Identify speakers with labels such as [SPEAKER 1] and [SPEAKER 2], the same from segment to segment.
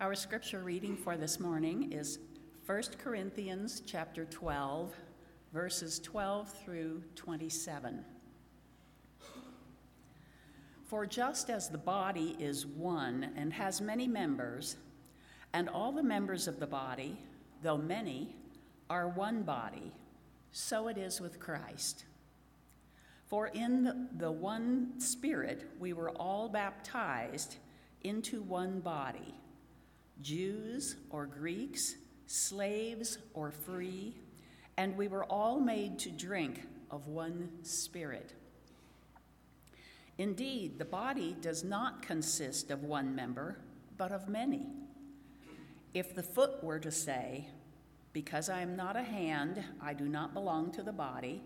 [SPEAKER 1] Our scripture reading for this morning is 1 Corinthians chapter 12, verses 12 through 27. For just as the body is one and has many members, and all the members of the body, though many, are one body, so it is with Christ. For in the, one Spirit we were all baptized into one body Jews or Greeks, slaves or free, and we were all made to drink of one Spirit. Indeed, the body does not consist of one member, but of many. If the foot were to say, Because I am not a hand, I do not belong to the body,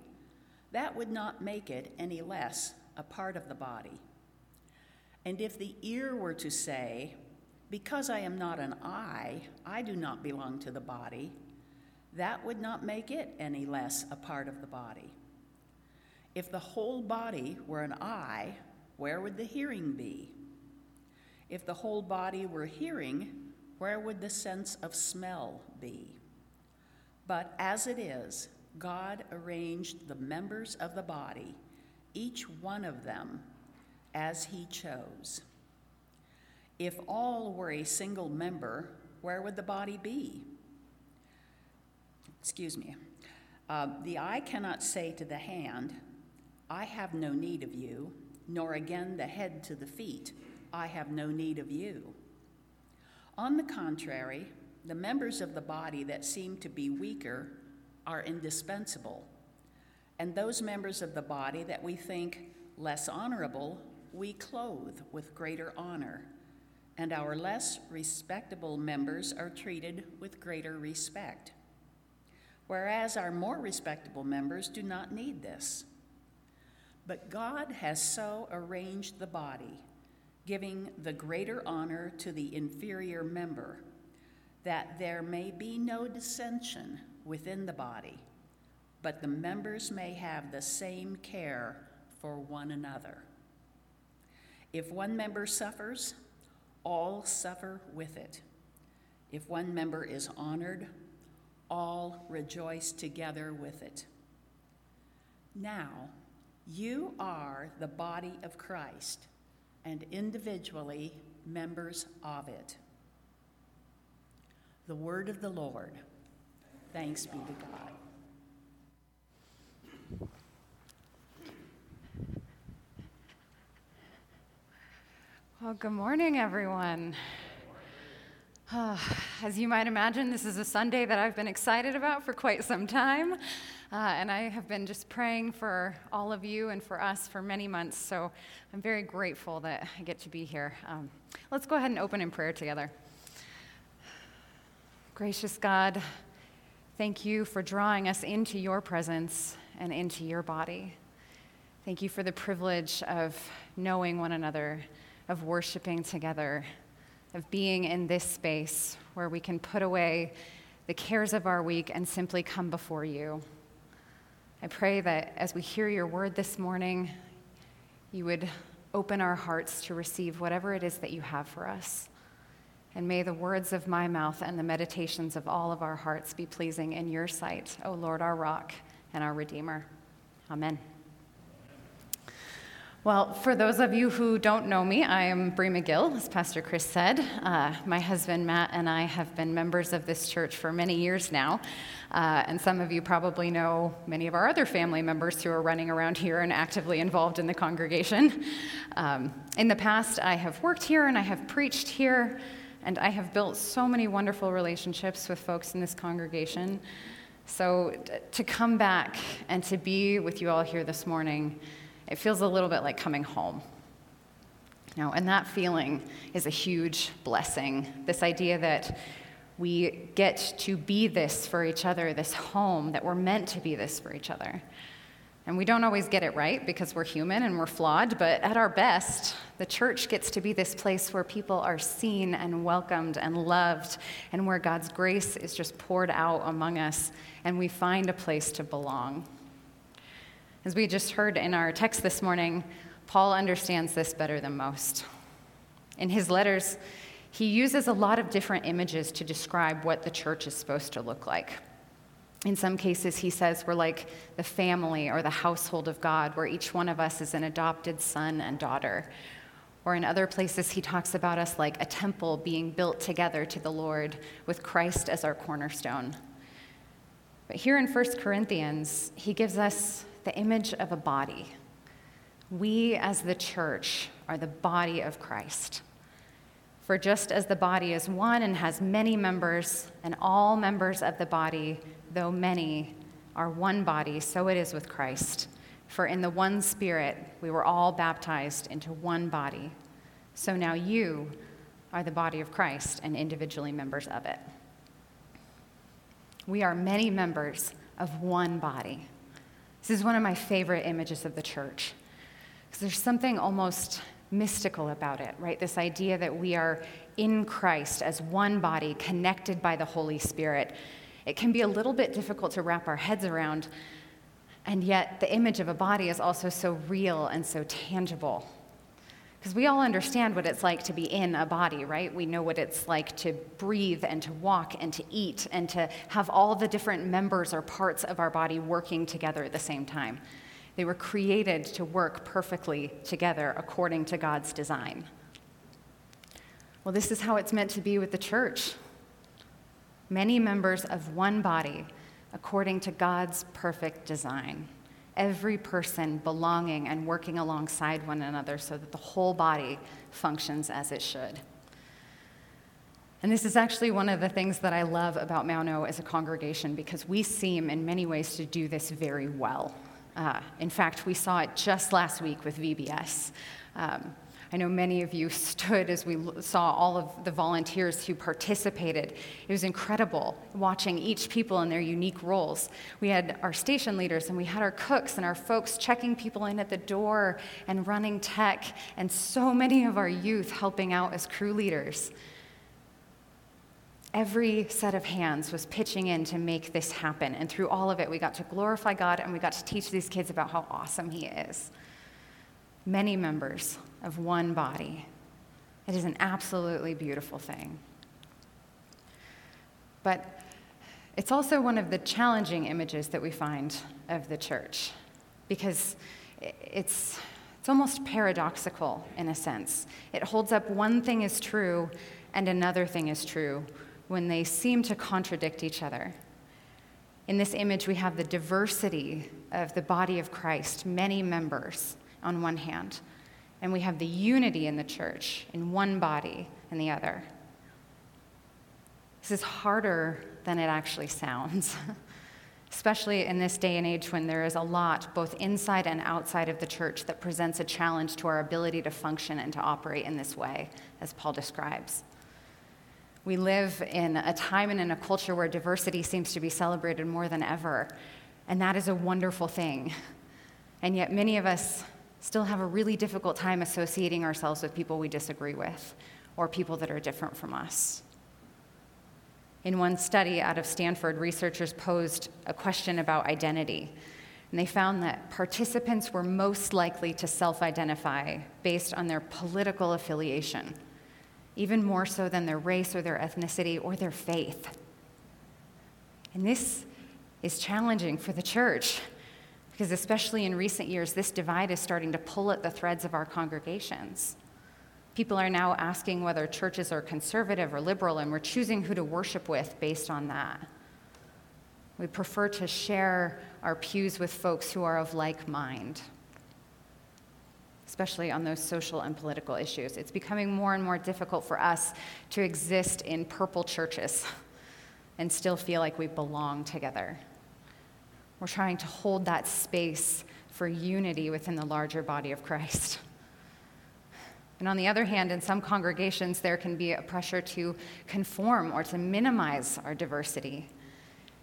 [SPEAKER 1] that would not make it any less a part of the body. And if the ear were to say, because I am not an eye, I do not belong to the body, that would not make it any less a part of the body. If the whole body were an eye, where would the hearing be? If the whole body were hearing, where would the sense of smell be? But as it is, God arranged the members of the body, each one of them, as He chose. If all were a single member, where would the body be? Excuse me. Uh, the eye cannot say to the hand, I have no need of you, nor again the head to the feet, I have no need of you. On the contrary, the members of the body that seem to be weaker are indispensable, and those members of the body that we think less honorable, we clothe with greater honor and our less respectable members are treated with greater respect. Whereas our more respectable members do not need this. But God has so arranged the body, giving the greater honor to the inferior member, that there may be no dissension within the body, but the members may have the same care for one another. If one member suffers, all suffer with it. If one member is honored, all rejoice together with it. Now, you are the body of Christ and individually members of it. The word of the Lord. Thanks be to God.
[SPEAKER 2] Well, good morning, everyone. Uh, as you might imagine, this is a Sunday that I've been excited about for quite some time. Uh, and I have been just praying for all of you and for us for many months. So I'm very grateful that I get to be here. Um, let's go ahead and open in prayer together. Gracious God, thank you for drawing us into your presence and into your body. Thank you for the privilege of knowing one another of worshiping together, of being in this space where we can put away the cares of our week and simply come before you. I pray that as we hear your word this morning, you would open our hearts to receive whatever it is that you have for us. And may the words of my mouth and the meditations of all of our hearts be pleasing in your sight, O Lord, our rock and our Redeemer. Amen. Well, for those of you who don't know me, I am Bree McGill, as Pastor Chris said. Uh, my husband Matt and I have been members of this church for many years now. Uh, and some of you probably know many of our other family members who are running around here and actively involved in the congregation. Um, in the past, I have worked here and I have preached here, and I have built so many wonderful relationships with folks in this congregation. So to come back and to be with you all here this morning, it feels a little bit like coming home. Know, and that feeling is a huge blessing. This idea that we get to be this for each other, this home, that we're meant to be this for each other. And we don't always get it right because we're human and we're flawed, but at our best, the church gets to be this place where people are seen and welcomed and loved, and where God's grace is just poured out among us, and we find a place to belong. As we just heard in our text this morning, Paul understands this better than most. In his letters, he uses a lot of different images to describe what the church is supposed to look like. In some cases, he says we're like the family or the household of God, where each one of us is an adopted son and daughter. Or in other places, he talks about us like a temple being built together to the Lord with Christ as our cornerstone. But here in 1 Corinthians, he gives us the image of a body. We, as the church, are the body of Christ. For just as the body is one and has many members, and all members of the body though many are one body, so it is with Christ. For in the one Spirit we were all baptized into one body. So now you are the body of Christ and individually members of it. We are many members of one body. This is one of my favorite images of the church because there's something almost mystical about it, right? This idea that we are in Christ as one body, connected by the Holy Spirit, it can be a little bit difficult to wrap our heads around, and yet the image of a body is also so real and so tangible. Because we all understand what it's like to be in a body, right? We know what it's like to breathe and to walk and to eat and to have all the different members or parts of our body working together at the same time. They were created to work perfectly together according to God's design. Well, this is how it's meant to be with the church many members of one body according to God's perfect design. Every person belonging and working alongside one another so that the whole body functions as it should. And this is actually one of the things that I love about Mount O as a congregation because we seem in many ways to do this very well. Uh, in fact, we saw it just last week with VBS. Um, I know many of you stood as we saw all of the volunteers who participated. It was incredible watching each people in their unique roles. We had our station leaders and we had our cooks and our folks checking people in at the door and running tech, and so many of our youth helping out as crew leaders. Every set of hands was pitching in to make this happen. And through all of it, we got to glorify God and we got to teach these kids about how awesome He is. Many members of one body. It is an absolutely beautiful thing. But it's also one of the challenging images that we find of the church because it's, it's almost paradoxical in a sense. It holds up one thing is true and another thing is true when they seem to contradict each other. In this image, we have the diversity of the body of Christ, many members on one hand, and we have the unity in the church in one body in the other. This is harder than it actually sounds, especially in this day and age when there is a lot, both inside and outside of the church, that presents a challenge to our ability to function and to operate in this way, as Paul describes. We live in a time and in a culture where diversity seems to be celebrated more than ever, and that is a wonderful thing. And yet, many of us still have a really difficult time associating ourselves with people we disagree with or people that are different from us. In one study out of Stanford, researchers posed a question about identity. And they found that participants were most likely to self identify based on their political affiliation, even more so than their race or their ethnicity or their faith. And this is challenging for the church because, especially in recent years, this divide is starting to pull at the threads of our congregations. People are now asking whether churches are conservative or liberal, and we're choosing who to worship with based on that. We prefer to share our pews with folks who are of like mind, especially on those social and political issues. It's becoming more and more difficult for us to exist in purple churches and still feel like we belong together. We're trying to hold that space for unity within the larger body of Christ. And on the other hand, in some congregations, there can be a pressure to conform or to minimize our diversity,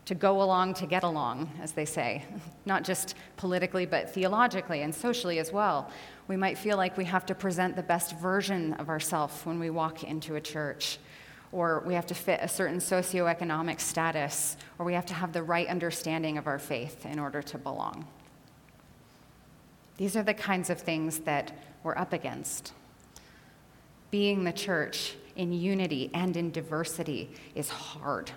[SPEAKER 2] to go along to get along, as they say, not just politically, but theologically and socially as well. We might feel like we have to present the best version of ourselves when we walk into a church or we have to fit a certain socioeconomic status, or we have to have the right understanding of our faith in order to belong. These are the kinds of things that we're up against. Being the church in unity and in diversity is hard.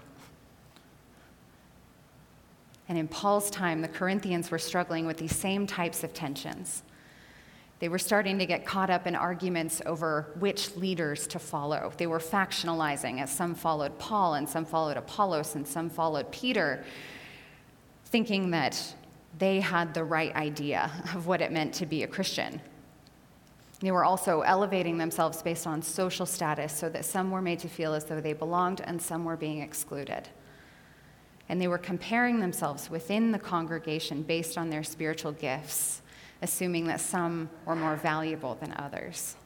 [SPEAKER 2] And in Paul's time, the Corinthians were struggling with these same types of tensions. They were starting to get caught up in arguments over which leaders to follow. They were factionalizing, as some followed Paul, and some followed Apollos, and some followed Peter, thinking that they had the right idea of what it meant to be a Christian. They were also elevating themselves based on social status so that some were made to feel as though they belonged and some were being excluded. And they were comparing themselves within the congregation based on their spiritual gifts, assuming that some were more valuable than others.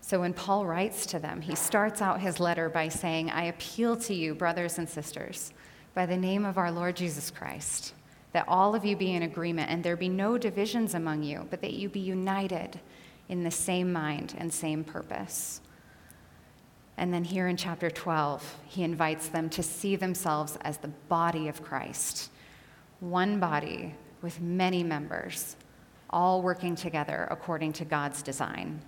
[SPEAKER 2] So when Paul writes to them, he starts out his letter by saying, I appeal to you, brothers and sisters, by the name of our Lord Jesus Christ that all of you be in agreement and there be no divisions among you, but that you be united in the same mind and same purpose. And then here in chapter 12, he invites them to see themselves as the body of Christ, one body with many members, all working together according to God's design.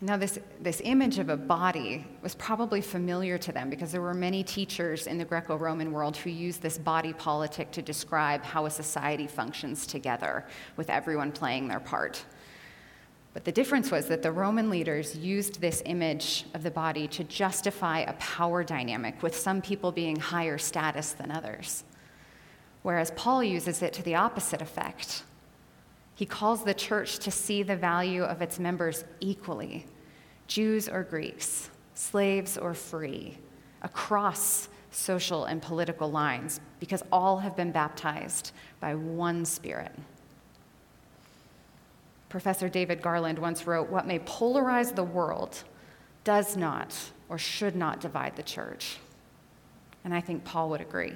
[SPEAKER 2] Now, this, this image of a body was probably familiar to them because there were many teachers in the Greco Roman world who used this body politic to describe how a society functions together, with everyone playing their part. But the difference was that the Roman leaders used this image of the body to justify a power dynamic, with some people being higher status than others. Whereas Paul uses it to the opposite effect. He calls the church to see the value of its members equally Jews or Greeks, slaves or free, across social and political lines, because all have been baptized by one Spirit. Professor David Garland once wrote What may polarize the world does not or should not divide the church. And I think Paul would agree.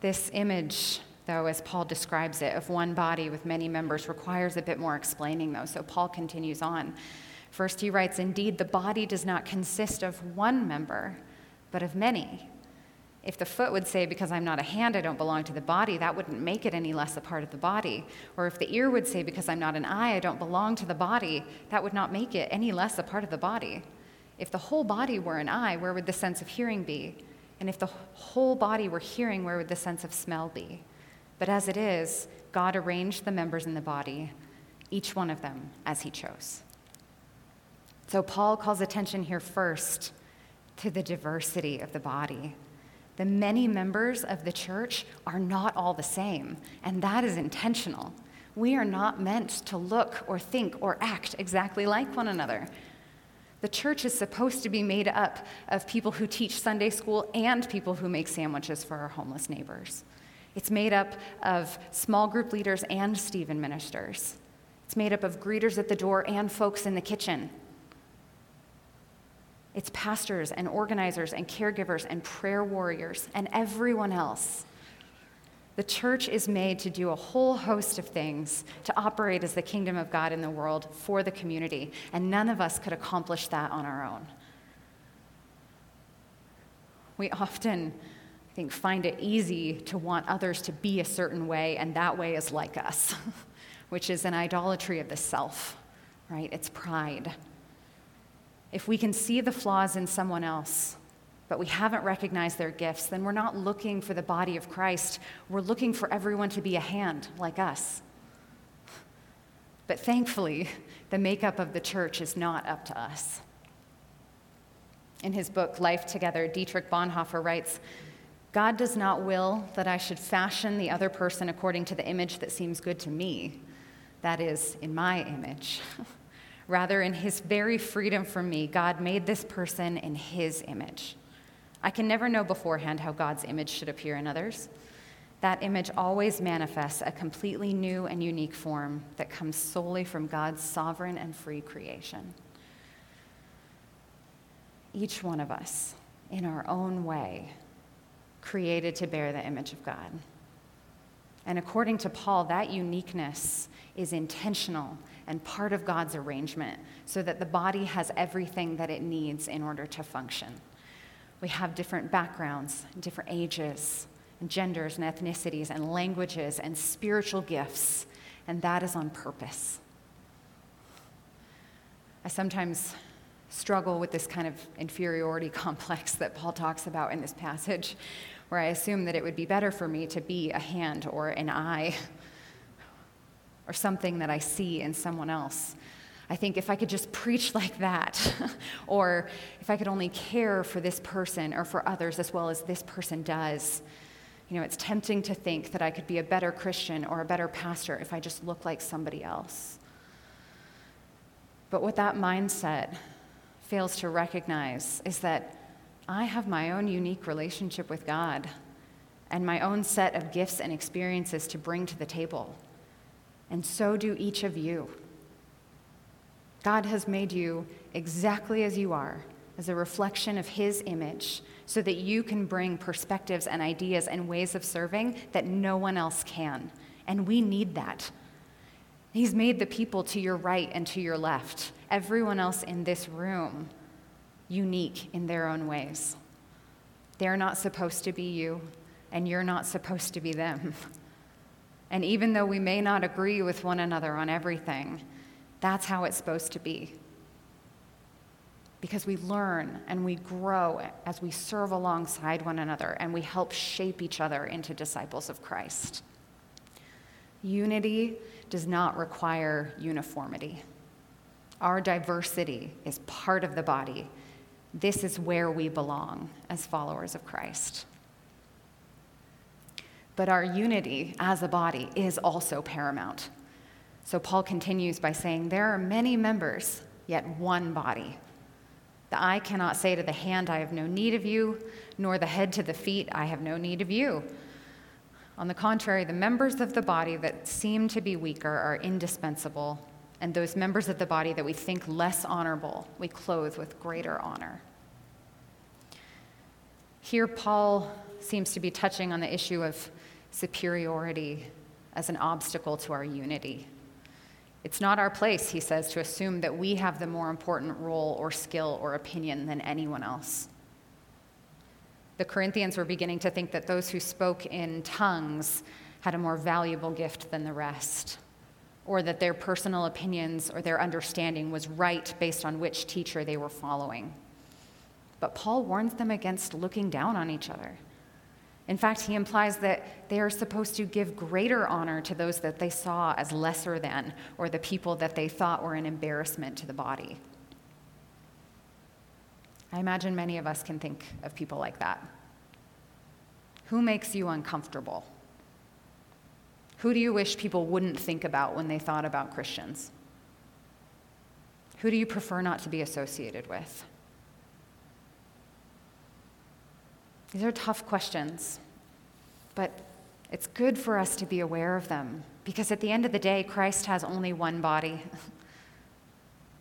[SPEAKER 2] This image though, as Paul describes it, of one body with many members requires a bit more explaining, though. So Paul continues on. First, he writes Indeed, the body does not consist of one member, but of many. If the foot would say, Because I'm not a hand, I don't belong to the body, that wouldn't make it any less a part of the body. Or if the ear would say, Because I'm not an eye, I don't belong to the body, that would not make it any less a part of the body. If the whole body were an eye, where would the sense of hearing be? And if the whole body were hearing, where would the sense of smell be? But as it is, God arranged the members in the body, each one of them as he chose. So Paul calls attention here first to the diversity of the body. The many members of the church are not all the same, and that is intentional. We are not meant to look or think or act exactly like one another. The church is supposed to be made up of people who teach Sunday school and people who make sandwiches for our homeless neighbors. It's made up of small group leaders and Stephen ministers. It's made up of greeters at the door and folks in the kitchen. It's pastors and organizers and caregivers and prayer warriors and everyone else. The church is made to do a whole host of things to operate as the kingdom of God in the world for the community, and none of us could accomplish that on our own. We often I think, find it easy to want others to be a certain way, and that way is like us, which is an idolatry of the self, right? It's pride. If we can see the flaws in someone else, but we haven't recognized their gifts, then we're not looking for the body of Christ. We're looking for everyone to be a hand like us. But thankfully, the makeup of the church is not up to us. In his book, Life Together, Dietrich Bonhoeffer writes God does not will that I should fashion the other person according to the image that seems good to me, that is, in my image. Rather, in his very freedom from me, God made this person in his image. I can never know beforehand how God's image should appear in others. That image always manifests a completely new and unique form that comes solely from God's sovereign and free creation. Each one of us, in our own way, created to bear the image of God. And according to Paul, that uniqueness is intentional and part of God's arrangement so that the body has everything that it needs in order to function. We have different backgrounds, different ages, and genders, and ethnicities, and languages, and spiritual gifts, and that is on purpose. I sometimes struggle with this kind of inferiority complex that Paul talks about in this passage, where I assume that it would be better for me to be a hand or an eye or something that I see in someone else. I think if I could just preach like that, or if I could only care for this person or for others as well as this person does, you know, it's tempting to think that I could be a better Christian or a better pastor if I just look like somebody else. But what that mindset fails to recognize is that I have my own unique relationship with God and my own set of gifts and experiences to bring to the table. And so do each of you. God has made you exactly as you are, as a reflection of His image, so that you can bring perspectives and ideas and ways of serving that no one else can. And we need that. He's made the people to your right and to your left, everyone else in this room, unique in their own ways. They're not supposed to be you, and you're not supposed to be them. And even though we may not agree with one another on everything, that's how it's supposed to be. Because we learn and we grow as we serve alongside one another and we help shape each other into disciples of Christ. Unity does not require uniformity. Our diversity is part of the body. This is where we belong as followers of Christ. But our unity as a body is also paramount. So Paul continues by saying, There are many members, yet one body. The eye cannot say to the hand, I have no need of you, nor the head to the feet, I have no need of you. On the contrary, the members of the body that seem to be weaker are indispensable, and those members of the body that we think less honorable, we clothe with greater honor. Here, Paul seems to be touching on the issue of superiority as an obstacle to our unity. It's not our place, he says, to assume that we have the more important role or skill or opinion than anyone else. The Corinthians were beginning to think that those who spoke in tongues had a more valuable gift than the rest, or that their personal opinions or their understanding was right based on which teacher they were following. But Paul warns them against looking down on each other. In fact, he implies that they are supposed to give greater honor to those that they saw as lesser than, or the people that they thought were an embarrassment to the body. I imagine many of us can think of people like that. Who makes you uncomfortable? Who do you wish people wouldn't think about when they thought about Christians? Who do you prefer not to be associated with? These are tough questions, but it's good for us to be aware of them because at the end of the day, Christ has only one body.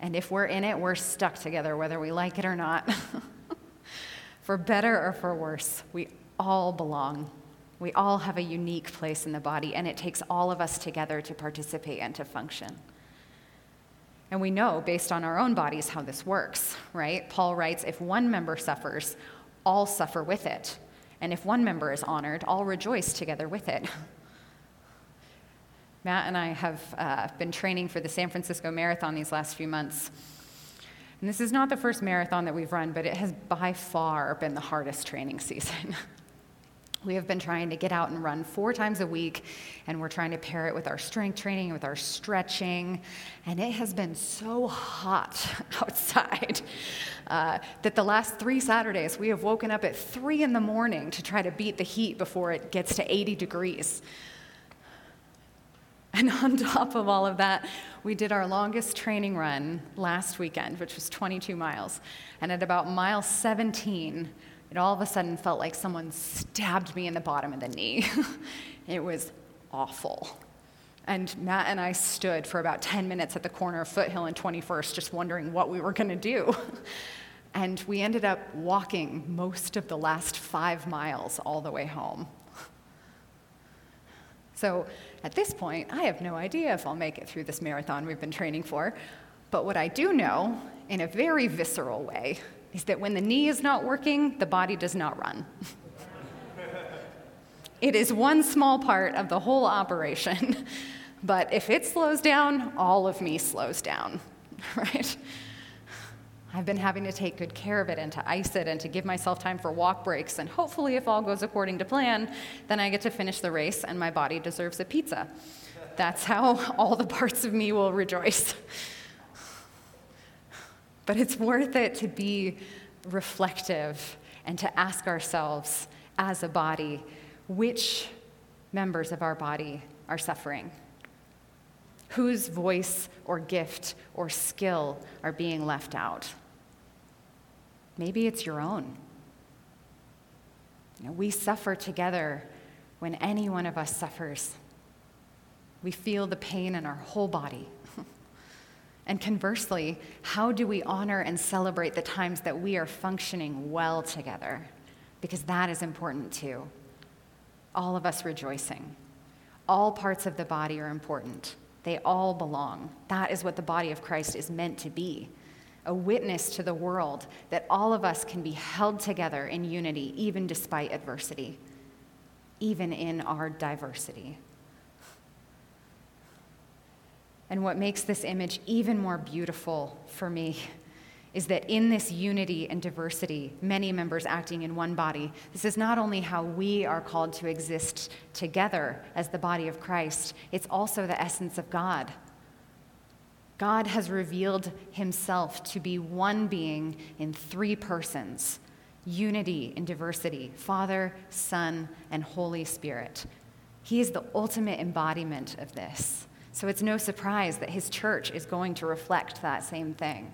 [SPEAKER 2] And if we're in it, we're stuck together, whether we like it or not. for better or for worse, we all belong. We all have a unique place in the body, and it takes all of us together to participate and to function. And we know, based on our own bodies, how this works, right? Paul writes if one member suffers, all suffer with it. And if one member is honored, all rejoice together with it. Matt and I have uh, been training for the San Francisco Marathon these last few months. And this is not the first marathon that we've run, but it has by far been the hardest training season. We have been trying to get out and run four times a week, and we're trying to pair it with our strength training, with our stretching. And it has been so hot outside uh, that the last three Saturdays we have woken up at three in the morning to try to beat the heat before it gets to 80 degrees. And on top of all of that, we did our longest training run last weekend, which was 22 miles. And at about mile 17, it all of a sudden felt like someone stabbed me in the bottom of the knee. it was awful. And Matt and I stood for about 10 minutes at the corner of Foothill and 21st, just wondering what we were going to do. and we ended up walking most of the last five miles all the way home. So at this point, I have no idea if I'll make it through this marathon we've been training for. But what I do know, in a very visceral way, is that when the knee is not working, the body does not run. it is one small part of the whole operation. but if it slows down, all of me slows down, right? I've been having to take good care of it and to ice it and to give myself time for walk breaks. And hopefully, if all goes according to plan, then I get to finish the race and my body deserves a pizza. That's how all the parts of me will rejoice. But it's worth it to be reflective and to ask ourselves as a body which members of our body are suffering whose voice or gift or skill are being left out. Maybe it's your own. You know, we suffer together when any one of us suffers. We feel the pain in our whole body. And conversely, how do we honor and celebrate the times that we are functioning well together? Because that is important too. All of us rejoicing. All parts of the body are important. They all belong. That is what the body of Christ is meant to be a witness to the world that all of us can be held together in unity, even despite adversity, even in our diversity. And what makes this image even more beautiful for me is that in this unity and diversity, many members acting in one body, this is not only how we are called to exist together as the body of Christ, it's also the essence of God. God has revealed himself to be one being in three persons unity in diversity Father, Son, and Holy Spirit. He is the ultimate embodiment of this. So it's no surprise that his church is going to reflect that same thing.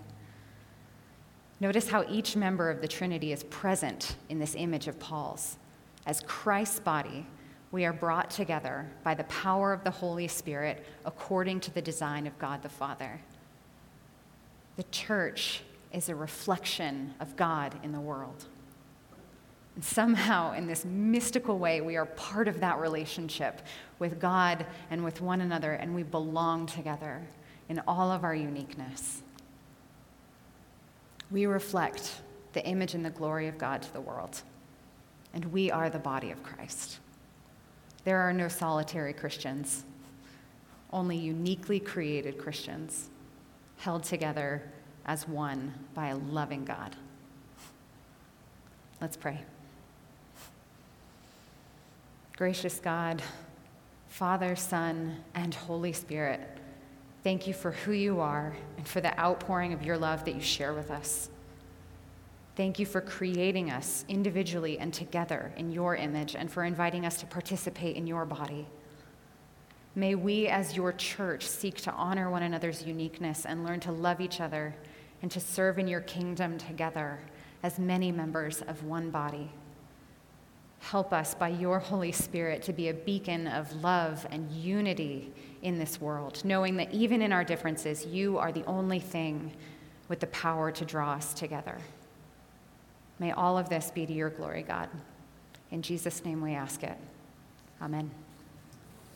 [SPEAKER 2] Notice how each member of the Trinity is present in this image of Paul's. As Christ's body, we are brought together by the power of the Holy Spirit according to the design of God the Father. The church is a reflection of God in the world. And somehow, in this mystical way, we are part of that relationship with God and with one another, and we belong together in all of our uniqueness we reflect the image and the glory of God to the world. And we are the body of Christ. There are no solitary Christians, only uniquely created Christians held together as one by a loving God. Let's pray. Gracious God, Father, Son, and Holy Spirit, Thank you for who you are and for the outpouring of your love that you share with us. Thank you for creating us individually and together in your image and for inviting us to participate in your body. May we, as your church, seek to honor one another's uniqueness and learn to love each other and to serve in your kingdom together as many members of one body. Help us by your Holy Spirit to be a beacon of love and unity in this world, knowing that even in our differences, you are the only thing with the power to draw us together. May all of this be to your glory, God. In Jesus' name we ask it. Amen.